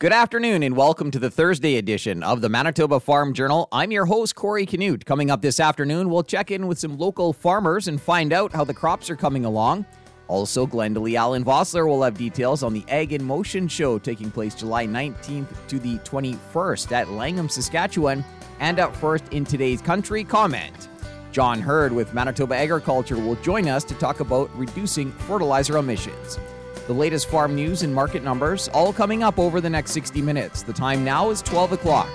Good afternoon and welcome to the Thursday edition of the Manitoba Farm Journal. I'm your host, Corey Canute. Coming up this afternoon, we'll check in with some local farmers and find out how the crops are coming along. Also, Glendalee Allen Vossler will have details on the Ag in Motion show taking place July 19th to the 21st at Langham, Saskatchewan. And up first in today's country comment. John Heard with Manitoba Agriculture will join us to talk about reducing fertilizer emissions. The latest farm news and market numbers all coming up over the next 60 minutes. The time now is 12 o'clock.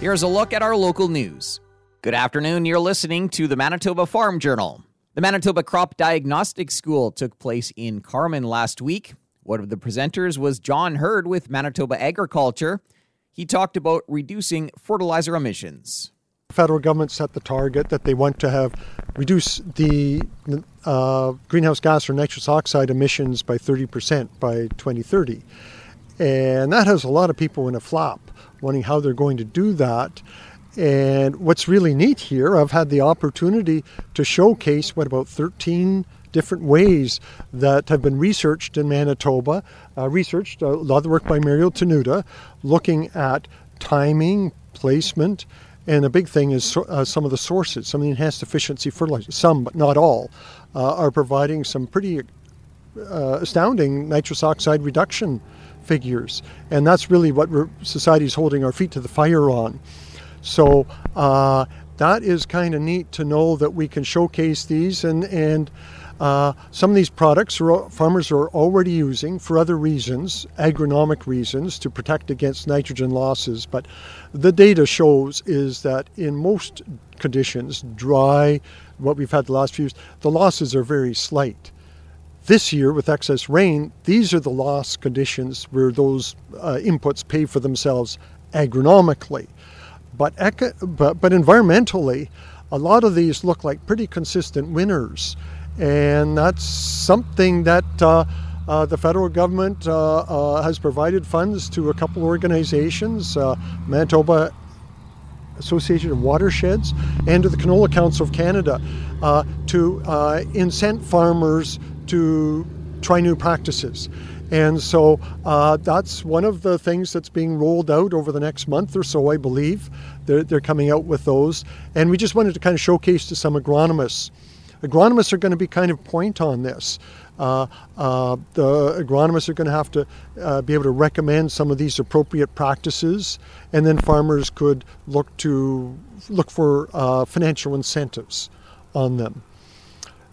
Here's a look at our local news. Good afternoon. You're listening to the Manitoba Farm Journal. The Manitoba Crop Diagnostic School took place in Carman last week. One of the presenters was John Heard with Manitoba Agriculture. He talked about reducing fertilizer emissions federal government set the target that they want to have reduce the uh, greenhouse gas or nitrous oxide emissions by 30% by 2030. And that has a lot of people in a flop, wondering how they're going to do that. And what's really neat here, I've had the opportunity to showcase what about 13 different ways that have been researched in Manitoba, uh, researched a lot of the work by Mario Tenuta, looking at timing, placement, and a big thing is uh, some of the sources, some of the enhanced efficiency fertilizers, some but not all, uh, are providing some pretty uh, astounding nitrous oxide reduction figures. And that's really what society is holding our feet to the fire on. So uh, that is kind of neat to know that we can showcase these and, and uh, some of these products are, farmers are already using for other reasons, agronomic reasons, to protect against nitrogen losses. But the data shows is that in most conditions, dry, what we've had the last few years, the losses are very slight. This year, with excess rain, these are the loss conditions where those uh, inputs pay for themselves agronomically. But, eco- but, but environmentally, a lot of these look like pretty consistent winners and that's something that uh, uh, the federal government uh, uh has provided funds to a couple organizations, uh, Manitoba Association of Watersheds and to the Canola Council of Canada, uh, to incent farmers to try new practices. And so uh, that's one of the things that's being rolled out over the next month or so, I believe. They're, they're coming out with those. And we just wanted to kind of showcase to some agronomists agronomists are going to be kind of point on this. Uh, uh, the agronomists are going to have to uh, be able to recommend some of these appropriate practices, and then farmers could look to look for uh, financial incentives on them.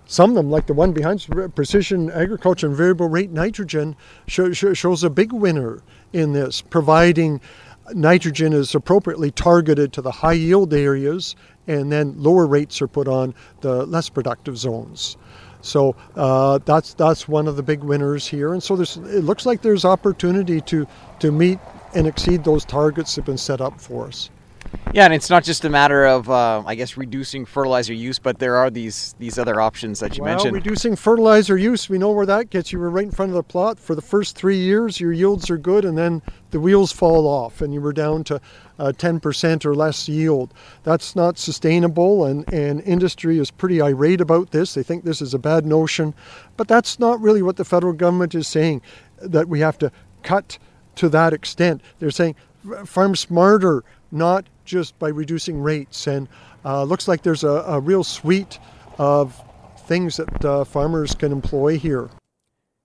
Some of them, like the one behind precision agriculture and variable rate nitrogen, show, show, shows a big winner in this, providing nitrogen is appropriately targeted to the high yield areas and then lower rates are put on the less productive zones. So uh, that's that's one of the big winners here, and so there's it looks like there's opportunity to to meet and exceed those targets that have been set up for us. Yeah, and it's not just a matter of, uh, I guess, reducing fertilizer use, but there are these these other options that you well, mentioned. reducing fertilizer use, we know where that gets you. We're right in front of the plot. For the first three years, your yields are good, and then the wheels fall off, and you were down to uh, 10% or less yield. That's not sustainable, and, and industry is pretty irate about this. They think this is a bad notion, but that's not really what the federal government is saying, that we have to cut to that extent. They're saying farm smarter, not just by reducing rates. And uh, looks like there's a, a, real suite of things that uh, farmers can employ here.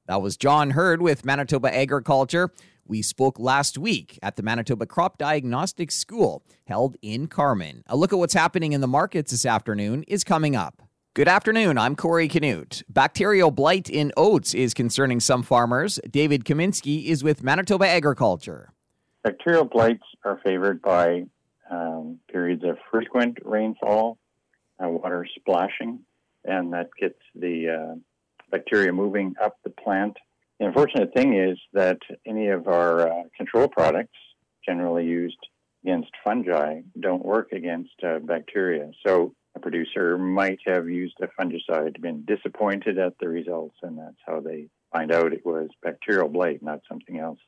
That was John Heard with Manitoba Agriculture. We spoke last week at the Manitoba Crop Diagnostic School held in Carman. A look at what's happening in the markets this afternoon is coming up. Good afternoon. I'm Corey Canute. Bacterial blight in oats is concerning some farmers. David Kaminski is with Manitoba Agriculture. Bacterial blights are favored by um, periods of frequent rainfall, uh, water splashing, and that gets the uh, bacteria moving up the plant the unfortunate thing is that any of our uh, control products, generally used against fungi, don't work against uh, bacteria. So a producer might have used a fungicide, been disappointed at the results, and that's how they find out it was bacterial blight, not something else.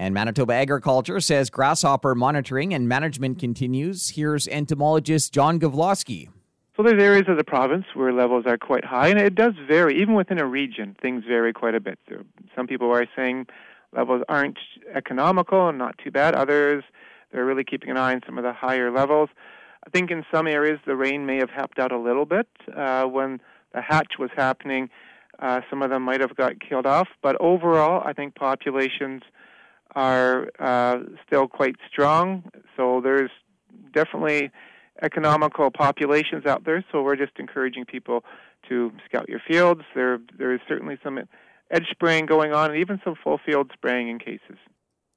And Manitoba Agriculture says grasshopper monitoring and management continues. Here's entomologist John Gavloski. So there's areas of the province where levels are quite high, and it does vary. Even within a region, things vary quite a bit. So some people are saying levels aren't economical and not too bad. Others, they're really keeping an eye on some of the higher levels. I think in some areas the rain may have helped out a little bit. Uh, when the hatch was happening, uh, some of them might have got killed off. But overall, I think populations are uh, still quite strong. So there's definitely economical populations out there. So we're just encouraging people to scout your fields. There, there is certainly some edge spraying going on, and even some full field spraying in cases.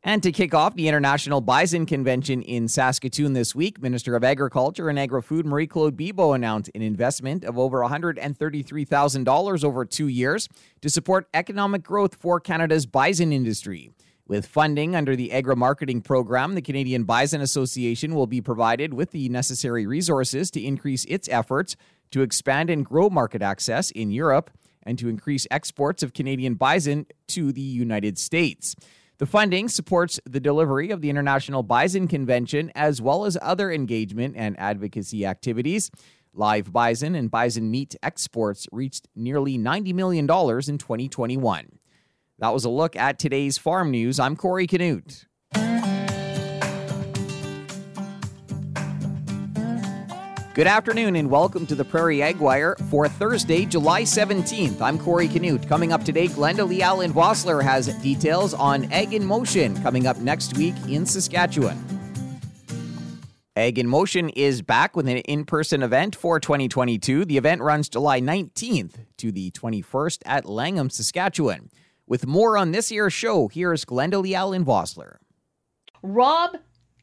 And to kick off the International Bison Convention in Saskatoon this week, Minister of Agriculture and Agri-Food Marie Claude Bibeau announced an investment of over $133,000 over two years to support economic growth for Canada's bison industry. With funding under the Agri Marketing Program, the Canadian Bison Association will be provided with the necessary resources to increase its efforts to expand and grow market access in Europe and to increase exports of Canadian bison to the United States. The funding supports the delivery of the International Bison Convention as well as other engagement and advocacy activities. Live bison and bison meat exports reached nearly $90 million in 2021. That was a look at today's farm news. I'm Corey Canute. Good afternoon and welcome to the Prairie Ag Wire for Thursday, July 17th. I'm Corey Canute. Coming up today, Glenda Lee Allen Vossler has details on Ag in Motion coming up next week in Saskatchewan. Ag in Motion is back with an in person event for 2022. The event runs July 19th to the 21st at Langham, Saskatchewan. With more on this year's show, here's Glenda Lee Allen Vossler. Rob,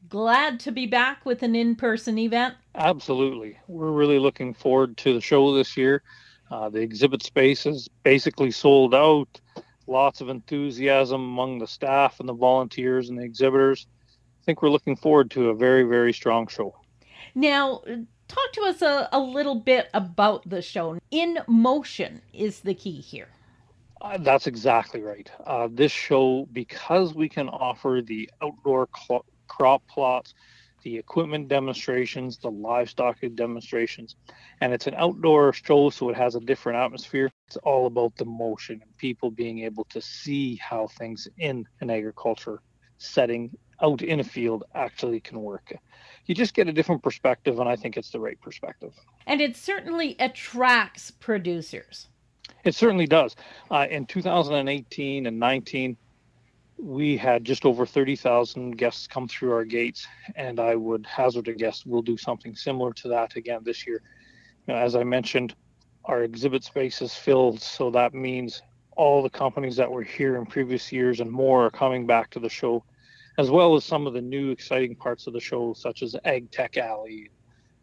glad to be back with an in person event. Absolutely. We're really looking forward to the show this year. Uh, the exhibit space is basically sold out. Lots of enthusiasm among the staff and the volunteers and the exhibitors. I think we're looking forward to a very, very strong show. Now, talk to us a, a little bit about the show. In motion is the key here. Uh, that's exactly right. Uh, this show, because we can offer the outdoor cl- crop plots, the equipment demonstrations, the livestock demonstrations, and it's an outdoor show, so it has a different atmosphere. It's all about the motion and people being able to see how things in an agriculture setting out in a field actually can work. You just get a different perspective, and I think it's the right perspective. And it certainly attracts producers. It certainly does. Uh, in 2018 and 19, we had just over 30,000 guests come through our gates, and I would hazard a guess we'll do something similar to that again this year. You know, as I mentioned, our exhibit space is filled, so that means all the companies that were here in previous years and more are coming back to the show, as well as some of the new exciting parts of the show, such as Ag Tech Alley,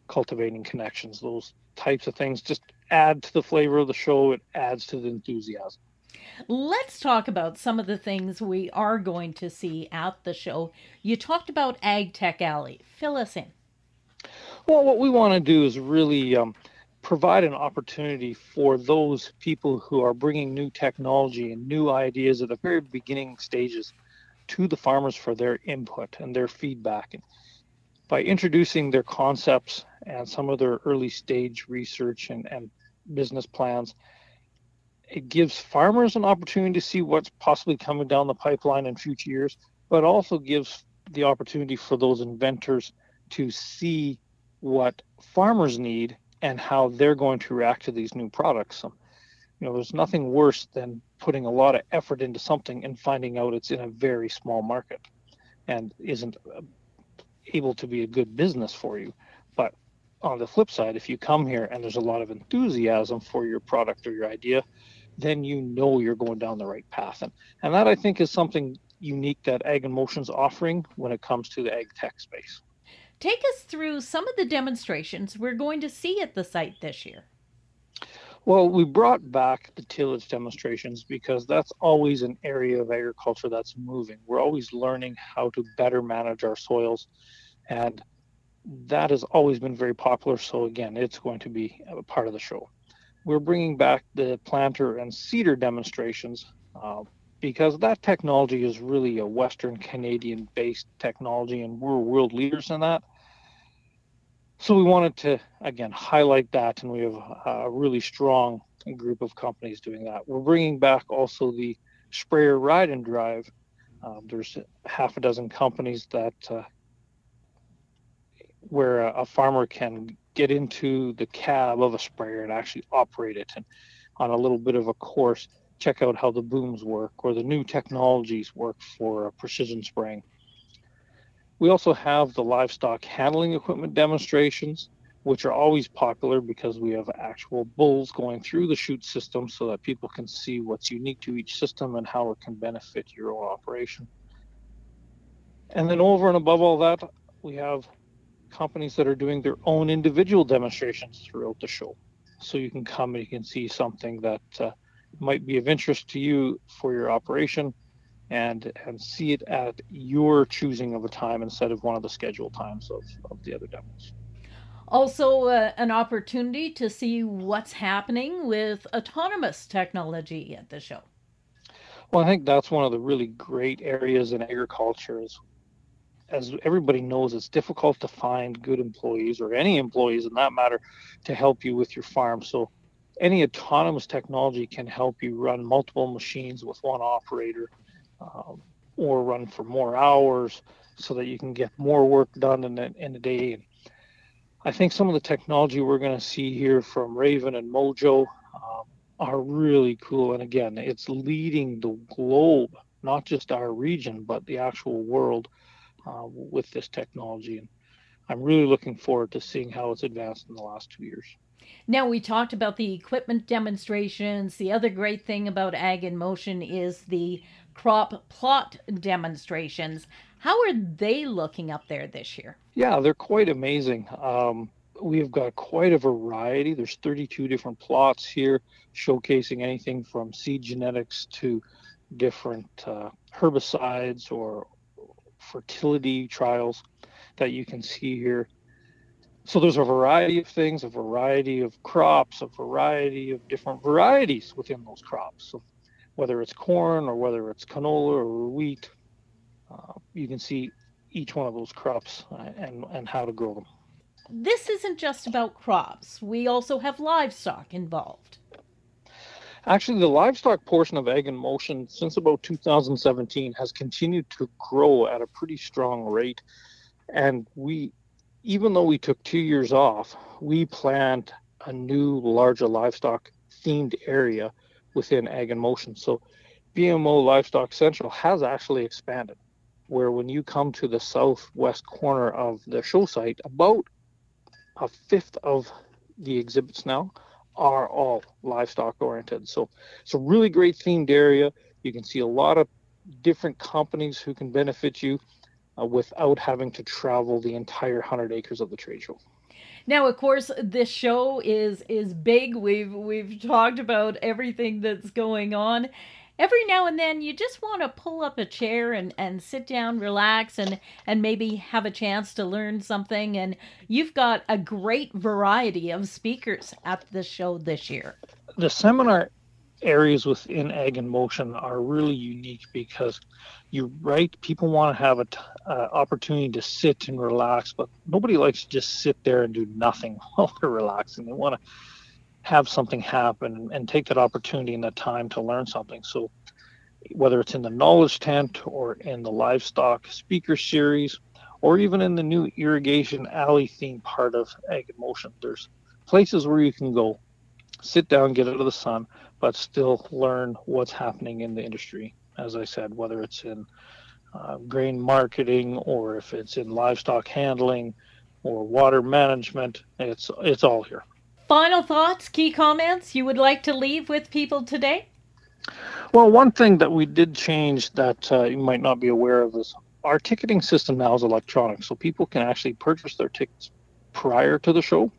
cultivating connections, those types of things just add to the flavor of the show. It adds to the enthusiasm. Let's talk about some of the things we are going to see at the show. You talked about Ag Tech Alley. Fill us in. Well, what we want to do is really um, provide an opportunity for those people who are bringing new technology and new ideas at the very beginning stages to the farmers for their input and their feedback. By introducing their concepts and some of their early stage research and, and business plans, it gives farmers an opportunity to see what's possibly coming down the pipeline in future years, but also gives the opportunity for those inventors to see what farmers need and how they're going to react to these new products. You know, there's nothing worse than putting a lot of effort into something and finding out it's in a very small market and isn't able to be a good business for you. But on the flip side, if you come here and there's a lot of enthusiasm for your product or your idea, then you know you're going down the right path. And, and that I think is something unique that Ag in Motion's offering when it comes to the ag tech space. Take us through some of the demonstrations we're going to see at the site this year. Well, we brought back the tillage demonstrations because that's always an area of agriculture that's moving. We're always learning how to better manage our soils, and that has always been very popular. So, again, it's going to be a part of the show. We're bringing back the planter and seeder demonstrations uh, because that technology is really a Western Canadian based technology, and we're world leaders in that. So we wanted to again highlight that, and we have a really strong group of companies doing that. We're bringing back also the sprayer ride and drive Um, there's half a dozen companies that uh, where a, a, farmer can get into the cab of a sprayer and actually operate it and on a little bit of a course check out how the booms work or the new technologies work for precision spraying we also have the livestock handling equipment demonstrations which are always popular because we have actual bulls going through the chute system so that people can see what's unique to each system and how it can benefit your own operation. And then over and above all that, we have companies that are doing their own individual demonstrations throughout the show. So you can come and you can see something that uh, might be of interest to you for your operation and and see it at your choosing of a time instead of one of the scheduled times of, of the other demos. Also, uh, an opportunity to see what's happening with autonomous technology at the show. Well, I think that's one of the really great areas in agriculture. Is, as everybody knows, it's difficult to find good employees or any employees, in that matter, to help you with your farm. So, any autonomous technology can help you run multiple machines with one operator, um, or run for more hours, so that you can get more work done in a, in a day. And I think some of the technology we're going to see here from Raven and Mojo um, are really cool. And again, it's leading the globe, not just our region, but the actual world uh, with this technology. And I'm really looking forward to seeing how it's advanced in the last two years. Now, we talked about the equipment demonstrations. The other great thing about Ag in Motion is the crop plot demonstrations. How are they looking up there this year? Yeah, they're quite amazing. Um, we've got quite a variety. There's 32 different plots here showcasing anything from seed genetics to different uh, herbicides or fertility trials that you can see here. So there's a variety of things, a variety of crops, a variety of different varieties within those crops. So whether it's corn or whether it's canola or wheat, uh, you can see each one of those crops and, and how to grow them. This isn't just about crops. We also have livestock involved. Actually, the livestock portion of Ag in Motion since about 2017 has continued to grow at a pretty strong rate. And we, even though we took two years off, we planned a new larger livestock themed area within Ag in Motion. So BMO Livestock Central has actually expanded where when you come to the southwest corner of the show site, about a fifth of the exhibits now are all livestock oriented. So it's a really great themed area. You can see a lot of different companies who can benefit you uh, without having to travel the entire 100 acres of the trade show. Now, of course, this show is is big. We've we've talked about everything that's going on, every now and then you just want to pull up a chair and, and sit down, relax, and, and maybe have a chance to learn something. And you've got a great variety of speakers at the show this year. The seminar areas within Ag and Motion are really unique because you're right, people want to have an uh, opportunity to sit and relax, but nobody likes to just sit there and do nothing while they're relaxing. They want to have something happen and take that opportunity and that time to learn something. So, whether it's in the knowledge tent or in the livestock speaker series, or even in the new irrigation alley theme part of Ag Motion, there's places where you can go, sit down, get out of the sun, but still learn what's happening in the industry. As I said, whether it's in uh, grain marketing or if it's in livestock handling or water management, it's it's all here. Final thoughts, key comments you would like to leave with people today? Well, one thing that we did change that uh, you might not be aware of is our ticketing system now is electronic, so people can actually purchase their tickets prior to the show.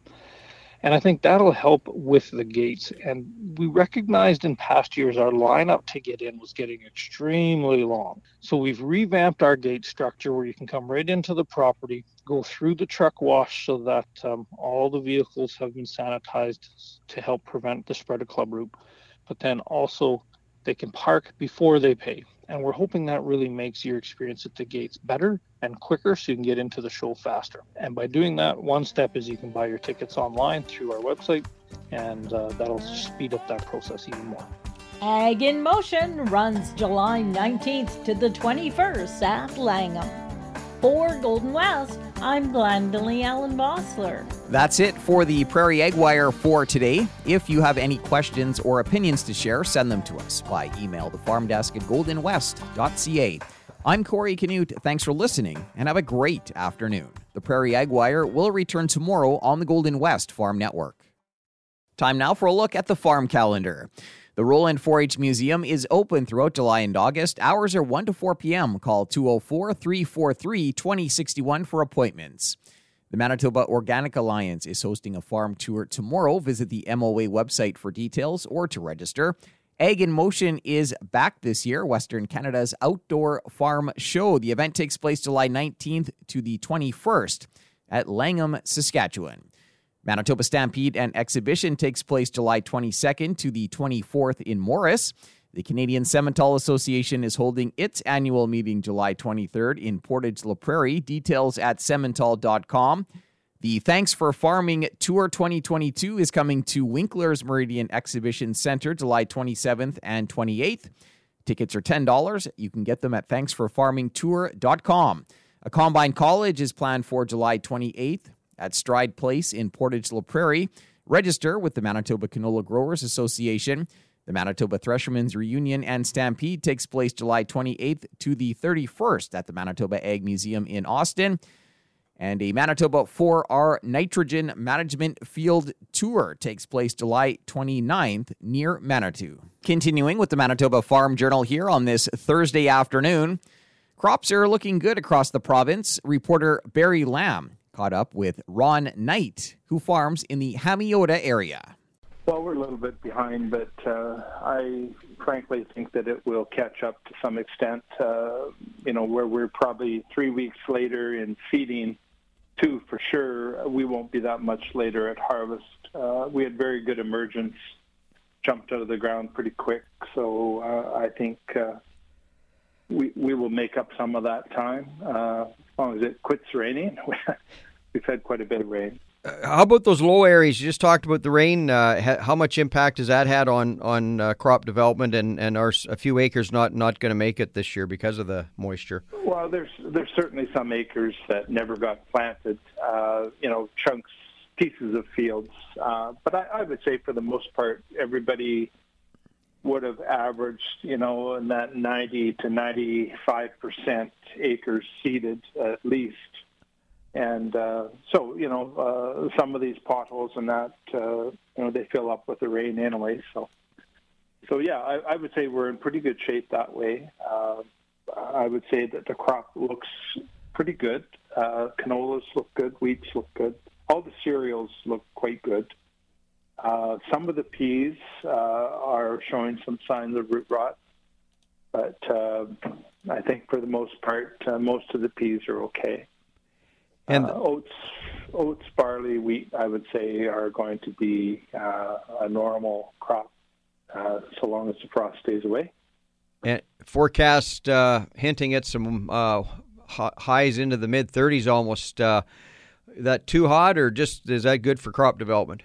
And I think that'll help with the gates. And we recognized in past years our lineup to get in was getting extremely long. So we've revamped our gate structure where you can come right into the property, go through the truck wash so that um, all the vehicles have been sanitized to help prevent the spread of club root. But then also they can park before they pay. And we're hoping that really makes your experience at the gates better and quicker so you can get into the show faster. And by doing that, one step is you can buy your tickets online through our website, and uh, that'll speed up that process even more. Ag in Motion runs July 19th to the 21st at Langham. For Golden West, I'm Glendalee Allen Vossler. That's it for the Prairie Ag Wire for today. If you have any questions or opinions to share, send them to us by email, thefarmdesk at goldenwest.ca. I'm Corey Canute. Thanks for listening and have a great afternoon. The Prairie Ag Wire will return tomorrow on the Golden West Farm Network. Time now for a look at the farm calendar. The Roland 4 H Museum is open throughout July and August. Hours are 1 to 4 p.m. Call 204 343 2061 for appointments. The Manitoba Organic Alliance is hosting a farm tour tomorrow. Visit the MOA website for details or to register. Ag in Motion is back this year, Western Canada's outdoor farm show. The event takes place July 19th to the 21st at Langham, Saskatchewan. Manitoba Stampede and Exhibition takes place July 22nd to the 24th in Morris. The Canadian Simmental Association is holding its annual meeting July 23rd in Portage La Prairie. Details at simmental.com. The Thanks for Farming Tour 2022 is coming to Winkler's Meridian Exhibition Center July 27th and 28th. Tickets are $10. You can get them at thanksforfarmingtour.com. A combine college is planned for July 28th at Stride Place in Portage La Prairie. Register with the Manitoba Canola Growers Association. The Manitoba Threshermen's Reunion and Stampede takes place July 28th to the 31st at the Manitoba Ag Museum in Austin. And a Manitoba 4R Nitrogen Management Field Tour takes place July 29th near Manitou. Continuing with the Manitoba Farm Journal here on this Thursday afternoon, crops are looking good across the province. Reporter Barry Lamb caught up with Ron Knight, who farms in the Hamiota area. Well, we're a little bit behind, but uh, I frankly think that it will catch up to some extent. Uh, you know, where we're probably three weeks later in feeding, two for sure, we won't be that much later at harvest. Uh, we had very good emergence, jumped out of the ground pretty quick, so uh, I think uh, we we will make up some of that time uh, as long as it quits raining. We've had quite a bit of rain. Uh, how about those low areas? You just talked about the rain. Uh, how much impact has that had on on uh, crop development? And, and are a few acres not, not going to make it this year because of the moisture? Well, there's there's certainly some acres that never got planted. Uh, you know, chunks, pieces of fields. Uh, but I, I would say for the most part, everybody would have averaged, you know, in that 90 to 95 percent acres seeded at least. And uh, so, you know, uh, some of these potholes and that, uh, you know, they fill up with the rain anyway. So, so yeah, I, I would say we're in pretty good shape that way. Uh, I would say that the crop looks pretty good. Uh, canolas look good, wheats look good. All the cereals look quite good. Uh, some of the peas uh, are showing some signs of root rot, but uh, I think for the most part, uh, most of the peas are okay. And uh, oats, oats, barley, wheat, I would say, are going to be uh, a normal crop uh, so long as the frost stays away. And forecast uh, hinting at some uh, highs into the mid 30s almost. Uh, that too hot, or just is that good for crop development?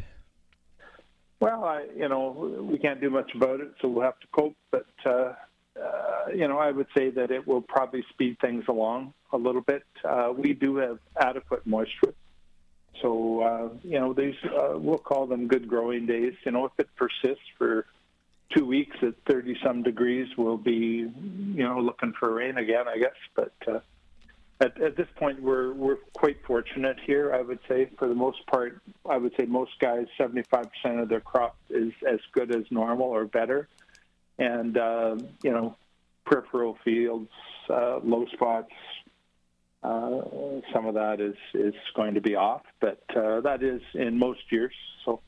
Well, I, you know, we can't do much about it, so we'll have to cope. But uh, you know, I would say that it will probably speed things along a little bit. Uh, we do have adequate moisture. So, uh, you know, these, uh, we'll call them good growing days. You know, if it persists for two weeks at 30 some degrees, we'll be, you know, looking for rain again, I guess. But uh, at, at this point, we're, we're quite fortunate here, I would say. For the most part, I would say most guys, 75% of their crop is as good as normal or better and uh, you know peripheral fields, uh, low spots. Uh, some of that is is going to be off, but uh, that is in most years. So,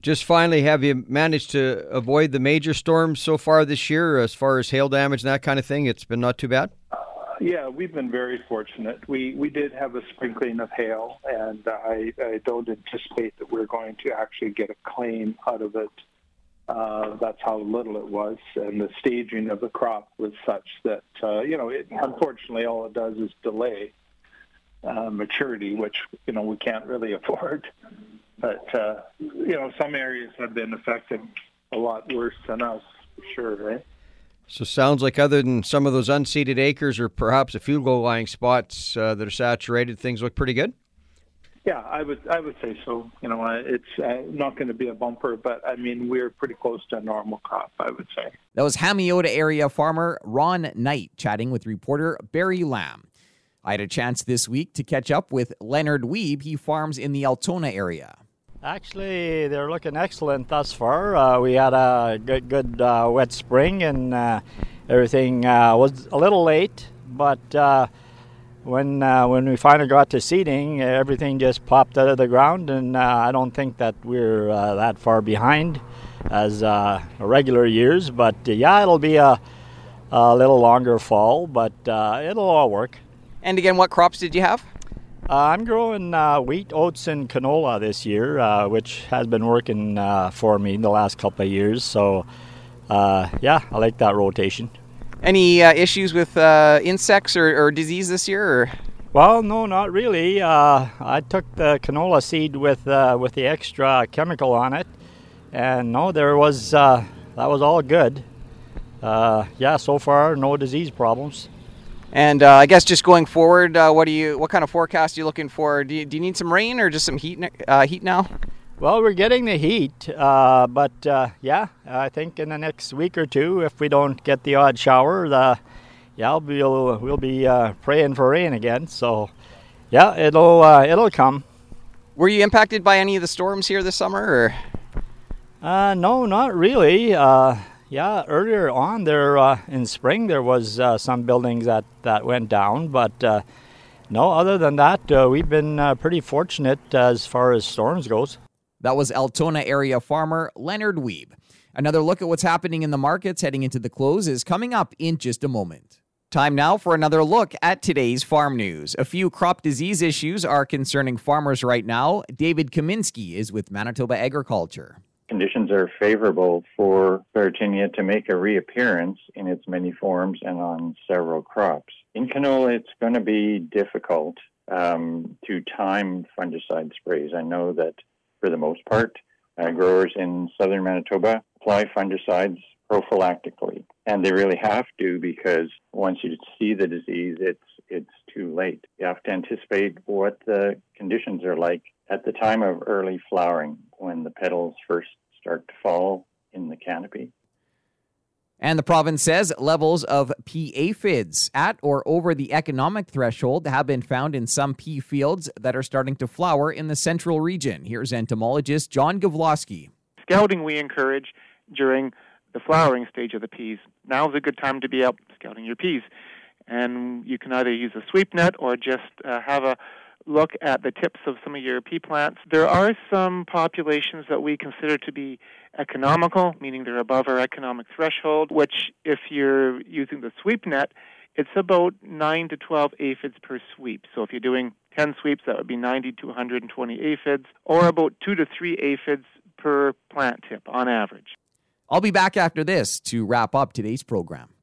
just finally, have you managed to avoid the major storms so far this year, as far as hail damage and that kind of thing? It's been not too bad. Uh, yeah, we've been very fortunate. We we did have a sprinkling of hail, and I, I don't anticipate that we're going to actually get a claim out of it uh, that's how little it was, and the staging of the crop was such that uh, you know, it, unfortunately, all it does is delay uh, maturity, which you know we can't really afford. But uh, you know, some areas have been affected a lot worse than us. for sure, right? So sounds like other than some of those unseeded acres or perhaps a few low lying spots uh, that are saturated, things look pretty good. Yeah, I would I would say so. You know, uh, it's uh, not going to be a bumper, but I mean we're pretty close to a normal crop, I would say. That was Hamiota area farmer Ron Knight chatting with reporter Barry Lamb. I had a chance this week to catch up with Leonard Wiebe. He farms in the Altona area. Actually, they're looking excellent thus far. Uh, we had a good, good uh, wet spring, and uh, everything uh, was a little late. But uh, when uh, when we finally got to seeding, everything just popped out of the ground, and I don't think that we're that far behind as regular years. But yeah, it'll be a, a little longer fall, but it'll all work. And again, what crops did you have? Uh, I'm growing uh, wheat, oats, and canola this year, uh, which has been working uh, for me the last couple of years. So, uh, yeah, I like that rotation. Any uh, issues with insects or, or, disease this year? Or? Well, no, not really. I took the canola seed with with the extra chemical on it, and no, there was that was all good. yeah, so far no disease problems. And uh, I guess just going forward, uh, what do you, what kind of forecast are you looking for? Do you, do you need some rain or just some heat, uh, heat now? Well, we're getting the heat, uh, but uh, yeah, I think in the next week or two, if we don't get the odd shower, the yeah, we'll we'll be uh, praying for rain again. So yeah, it'll it'll come. Were you impacted by any of the storms here this summer? Or? no, not really. Yeah, earlier on there uh, in spring there was uh, some buildings that, that went down, but uh, no, other than that, uh, we've been uh, pretty fortunate as far as storms goes. That was Altona area farmer Leonard Wiebe. Another look at what's happening in the markets heading into the close is coming up in just a moment. Time now for another look at today's farm news. A few crop disease issues are concerning farmers right now. David Kaminski is with Manitoba Agriculture conditions are favorable for Sclerotinia to make a reappearance in its many forms and on several crops. In canola, it's going to be difficult um, to time fungicide sprays. I know that for the most part, uh, growers in southern Manitoba apply fungicides prophylactically, and they really have to because once you see the disease, it's it's too late. You have to anticipate what the conditions are like at the time of early flowering when the petals first start to fall in the canopy. And the province says levels of pea aphids at or over the economic threshold have been found in some pea fields that are starting to flower in the central region. Here's entomologist John Gavloski. Scouting we encourage during the flowering stage of the peas. Now is a good time to be out scouting your peas. And you can either use a sweep net or just uh, have a look at the tips of some of your pea plants, there are some populations that we consider to be economical, meaning they're above our economic threshold, which if you're using the sweep net, it's about 9 to 12 aphids per sweep. So if you're doing 10 sweeps, that would be 90 to 120 aphids, or about 2 to 3 aphids per plant tip on average. I'll be back after this to wrap up today's program.